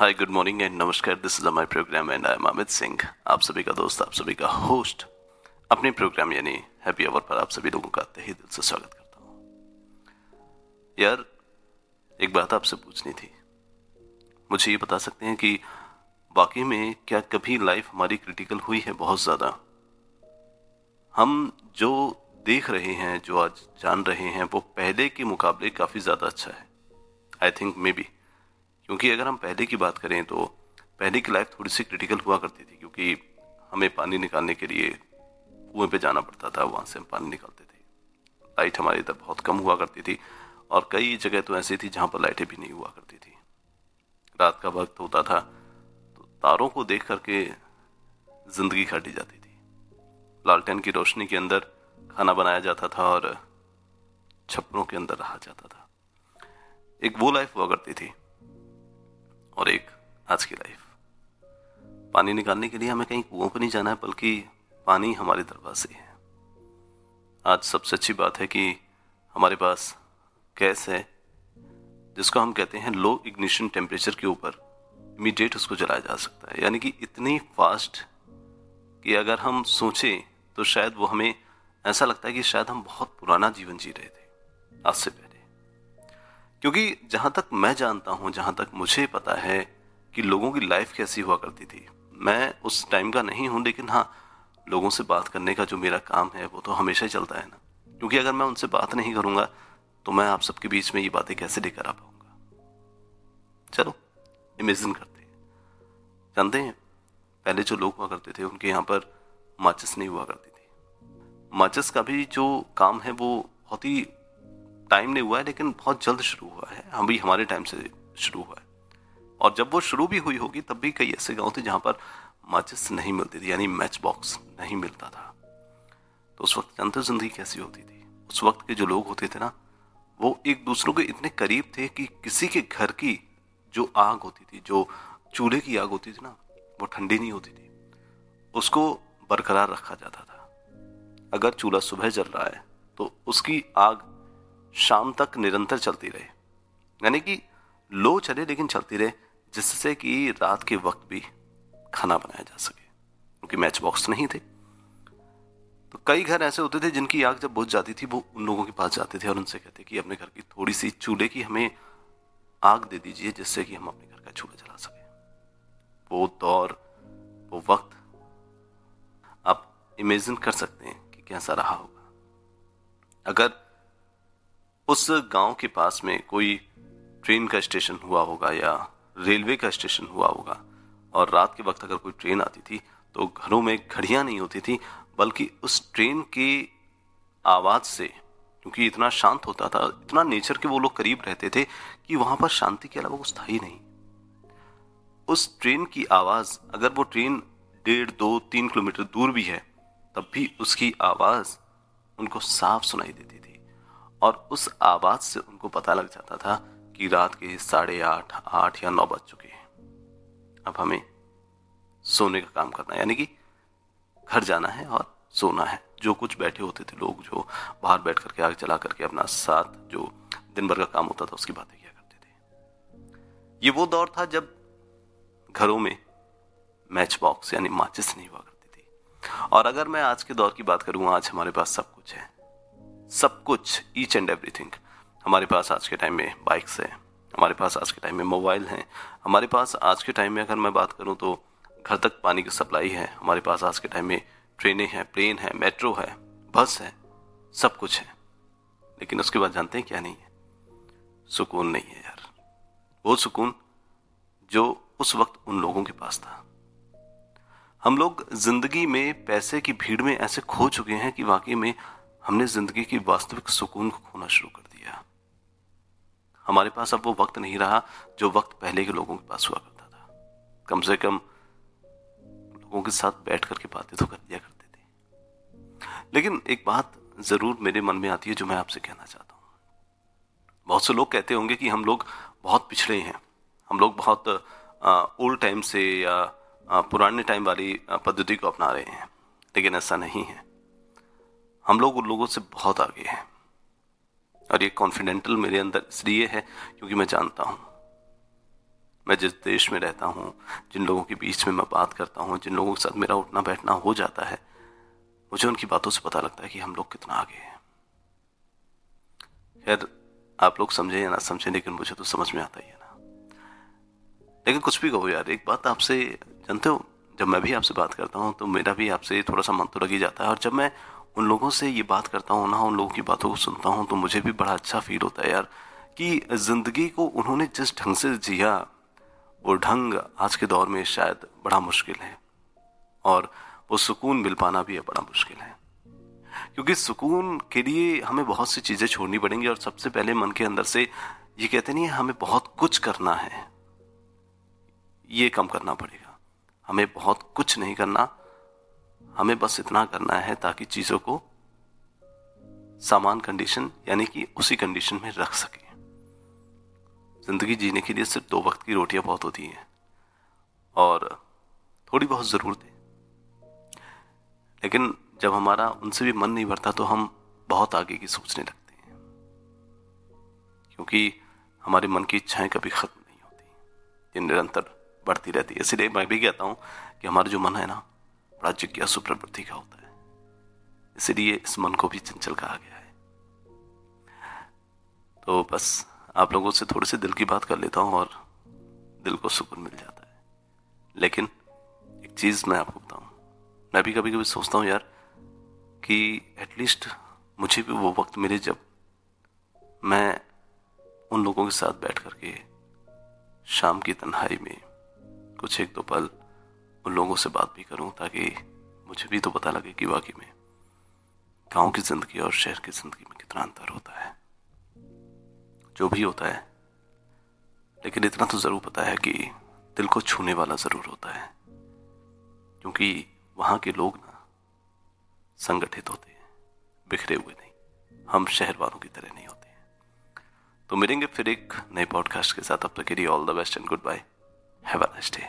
Hi good morning and नमस्कार. This is my program and I am Amit Singh आप सभी का दोस्त, आप सभी का होस्ट अपने प्रोग्राम यानी हैप्पी आवर पर आप सभी लोगों का तहे दिल से स्वागत करता हूँ। यार, एक बात आपसे पूछनी थी। मुझे ये बता सकते हैं कि वाकई में क्या कभी लाइफ हमारी क्रिटिकल हुई है बहुत ज़्यादा? हम जो देख रहे हैं, जो आज जान रहे हैं, वो पहले के मुकाबले काफ़ी ज़्यादा अच्छा है। आई थिंक मे बी क्योंकि अगर हम पहले की बात करें तो पहले की लाइफ थोड़ी सी क्रिटिकल हुआ करती थी, क्योंकि हमें पानी निकालने के लिए कुएँ पे जाना पड़ता था, वहाँ से हम पानी निकालते थे। लाइट हमारी इधर बहुत कम हुआ करती थी, और कई जगह तो ऐसी थी जहाँ पर लाइटें भी नहीं हुआ करती थी। रात का वक्त होता था तो तारों को देख करके ज़िंदगी काटी जाती थी। लालटेन की रोशनी के अंदर खाना बनाया जाता था और छप्परों के अंदर रहा जाता था। एक वो लाइफ हुआ करती थी और एक आज की लाइफ पानी निकालने के लिए हमें कहीं कुओं पर नहीं जाना है, बल्कि पानी हमारे दरवाजे है। आज सबसे अच्छी बात है कि हमारे पास गैस है, जिसको हम कहते हैं लो इग्निशन टेम्परेचर के ऊपर इमीडिएट उसको जलाया जा सकता है। यानी कि इतनी फास्ट कि अगर हम सोचें तो शायद वो हमें, ऐसा लगता है कि शायद हम बहुत पुराना जीवन जी रहे थे। आज से पहले। क्योंकि जहाँ तक मैं जानता हूँ, जहाँ तक मुझे पता है कि लोगों की लाइफ कैसी हुआ करती थी। मैं उस टाइम का नहीं हूँ, लेकिन हाँ लोगों से बात करने का जो मेरा काम है, वो तो हमेशा ही चलता है ना। क्योंकि अगर मैं उनसे बात नहीं करूँगा तो मैं आप सबके बीच में ये बातें कैसे लेकर आ पाऊँगा? चलो इमेजिन करते हैं। जानते हैं, पहले जो लोग हुआ करते थे, उनके यहाँ पर माचिस नहीं हुआ करती थी। माचिस का भी जो काम है, वो बहुत ही टाइम नहीं हुआ है, लेकिन बहुत जल्द शुरू हुआ है। हम भी हमारे टाइम से शुरू हुआ है। और जब वो शुरू भी हुई होगी, तब भी कई ऐसे गाँव थे जहाँ पर माचिस नहीं मिलती थी, यानी मैच बॉक्स नहीं मिलता था। तो उस वक्त जानते ज़िंदगी कैसी होती थी? उस वक्त के जो लोग होते थे ना, वो एक दूसरों के इतने करीब थे कि किसी के घर की जो आग होती थी, जो चूल्हे की आग होती थी ना, वो ठंडी नहीं होती थी। उसको बरकरार रखा जाता था। अगर चूल्हा सुबह जल रहा है तो उसकी आग शाम तक निरंतर चलती रहे। यानी कि लो चले लेकिन चलती रहे, जिससे कि रात के वक्त भी खाना बनाया जा सके। क्योंकि मैच बॉक्स नहीं थे। तो कई घर ऐसे होते थे जिनकी आग जब बुझ जाती थी, वो उन लोगों के पास जाते थे और उनसे कहते कि अपने घर की थोड़ी सी चूल्हे की हमें आग दे दीजिए, जिससे कि हम अपने घर का चूल्हा जला सके। वो दौर, वो वक्त आप इमेजिन कर सकते हैं कि कैसा रहा होगा। अगर उस गाँव के पास में कोई ट्रेन का स्टेशन हुआ होगा या रेलवे का स्टेशन हुआ होगा। और रात के वक्त अगर कोई ट्रेन आती थी तो घरों में घड़ियाँ नहीं होती थी, बल्कि उस ट्रेन की आवाज़ से, क्योंकि इतना शांत होता था, इतना नेचर के वो लोग करीब रहते थे, कि वहाँ पर शांति के अलावा कुछ था ही नहीं। उस ट्रेन की आवाज़, अगर वो ट्रेन डेढ़, दो, तीन किलोमीटर दूर भी है, तब भी उसकी आवाज़ उनको साफ़ सुनाई देती और उस आवाज़ से उनको पता लग जाता था कि रात के साढ़े आठ आठ या नौ बज चुके हैं। अब हमें सोने का काम करना है, यानी कि घर जाना है और सोना है। जो कुछ बैठे होते थे लोग, जो बाहर बैठ करके, आग चला करके अपना साथ, जो दिन भर का काम होता था, उसकी बातें किया करते थे। ये वो दौर था जब घरों में मैच बॉक्स यानी माचिस नहीं हुआ करती थी। और अगर मैं आज के दौर की बात करूँ, आज हमारे पास सब कुछ है। सब कुछ ईच एंड एवरीथिंग हमारे पास आज के टाइम में बाइक्स है, हमारे पास आज के टाइम में मोबाइल हैं, हमारे पास आज के टाइम में अगर मैं बात करूँ तो घर तक पानी की सप्लाई है, हमारे पास आज के टाइम में ट्रेनें हैं प्लेन है मेट्रो है बस है, सब कुछ है। लेकिन उसके बाद जानते हैं क्या नहीं है? सुकून नहीं है यार। वो सुकून जो उस वक्त उन लोगों के पास था। हम लोग ज़िंदगी में पैसे की भीड़ में ऐसे खो चुके हैं कि वाकई में हमने ज़िंदगी की वास्तविक सुकून को खोना शुरू कर दिया। हमारे पास अब वो वक्त नहीं रहा जो वक्त पहले के लोगों के पास हुआ करता था। कम से कम लोगों के साथ बैठ करके बातें तो कर दिया करते थे। लेकिन एक बात ज़रूर मेरे मन में आती है जो मैं आपसे कहना चाहता हूँ। बहुत से लोग कहते होंगे कि हम लोग बहुत पिछड़े हैं। हम लोग बहुत ओल्ड टाइम से या पुराने टाइम वाली पद्धति को अपना रहे हैं। लेकिन ऐसा नहीं है। हम लोग उन लोगों से बहुत आगे हैं। और ये कॉन्फिडेंटल मेरे अंदर इसलिए है क्योंकि मैं जानता हूँ। मैं जिस देश में रहता हूँ, जिन लोगों के बीच में मैं बात करता हूँ, जिन लोगों के साथ मेरा उठना बैठना हो जाता है, मुझे उनकी बातों से पता लगता है कि हम लोग कितना आगे हैं। खैर, आप लोग समझे या ना समझे, लेकिन मुझे तो समझ में आता ही है ना। लेकिन कुछ भी कहो यार, एक बात आपसे, जानते हो, जब मैं भी आपसे बात करता हूँ तो मेरा भी आपसे थोड़ा सा मन तो लग ही जाता है। और जब मैं उन लोगों से ये बात करता हूँ ना, उन लोगों की बातों को सुनता हूँ तो मुझे भी बड़ा अच्छा फील होता है यार कि ज़िंदगी को उन्होंने जिस ढंग से जिया, वो ढंग आज के दौर में शायद बड़ा मुश्किल है। और वो सुकून मिल पाना भी बड़ा मुश्किल है। क्योंकि सुकून के लिए हमें बहुत सी चीज़ें छोड़नी पड़ेंगी और सबसे पहले मन के अंदर से ये कहते नहीं, हमें बहुत कुछ करना है। ये कम करना पड़ेगा। हमें बहुत कुछ नहीं करना हमें बस इतना करना है ताकि चीज़ों को सामान कंडीशन यानी कि उसी कंडीशन में रख सके। ज़िंदगी जीने के लिए सिर्फ़ दो वक्त की रोटियाँ बहुत होती हैं। और थोड़ी बहुत ज़रूरत। लेकिन जब हमारा उनसे भी मन नहीं भरता तो हम बहुत आगे की सोचने लगते हैं। क्योंकि हमारे मन की इच्छाएँ कभी खत्म नहीं होती। ये निरंतर बढ़ती रहती है। इसलिए मैं भी कहता हूँ कि हमारा जो मन है ना बड़ा जिज्ञासु प्रवृत्ति का होता है। इसलिए इस मन को भी चंचल कहा गया है। तो बस आप लोगों से थोड़ी सी दिल की बात कर लेता हूँ और दिल को सुकून मिल जाता है। लेकिन एक चीज़ मैं आपको बताऊँ। मैं भी कभी कभी सोचता हूँ यार कि एटलीस्ट मुझे भी वो वक्त मिले जब मैं उन लोगों के साथ बैठ करके शाम की तन्हाई में कुछ एक दो पल उन लोगों से बात भी करूँ ताकि मुझे भी तो पता लगे कि वाकई में गाँव की ज़िंदगी और शहर की ज़िंदगी में कितना अंतर होता है। जो भी होता है। लेकिन इतना तो ज़रूर पता है कि दिल को छूने वाला ज़रूर होता है। क्योंकि वहाँ के लोग ना संगठित होते हैं, बिखरे हुए नहीं। हम शहर वालों की तरह नहीं होते तो मिलेंगे फिर एक नए पॉडकास्ट के साथ। अब तक के लिए all the best and good bye have a nice day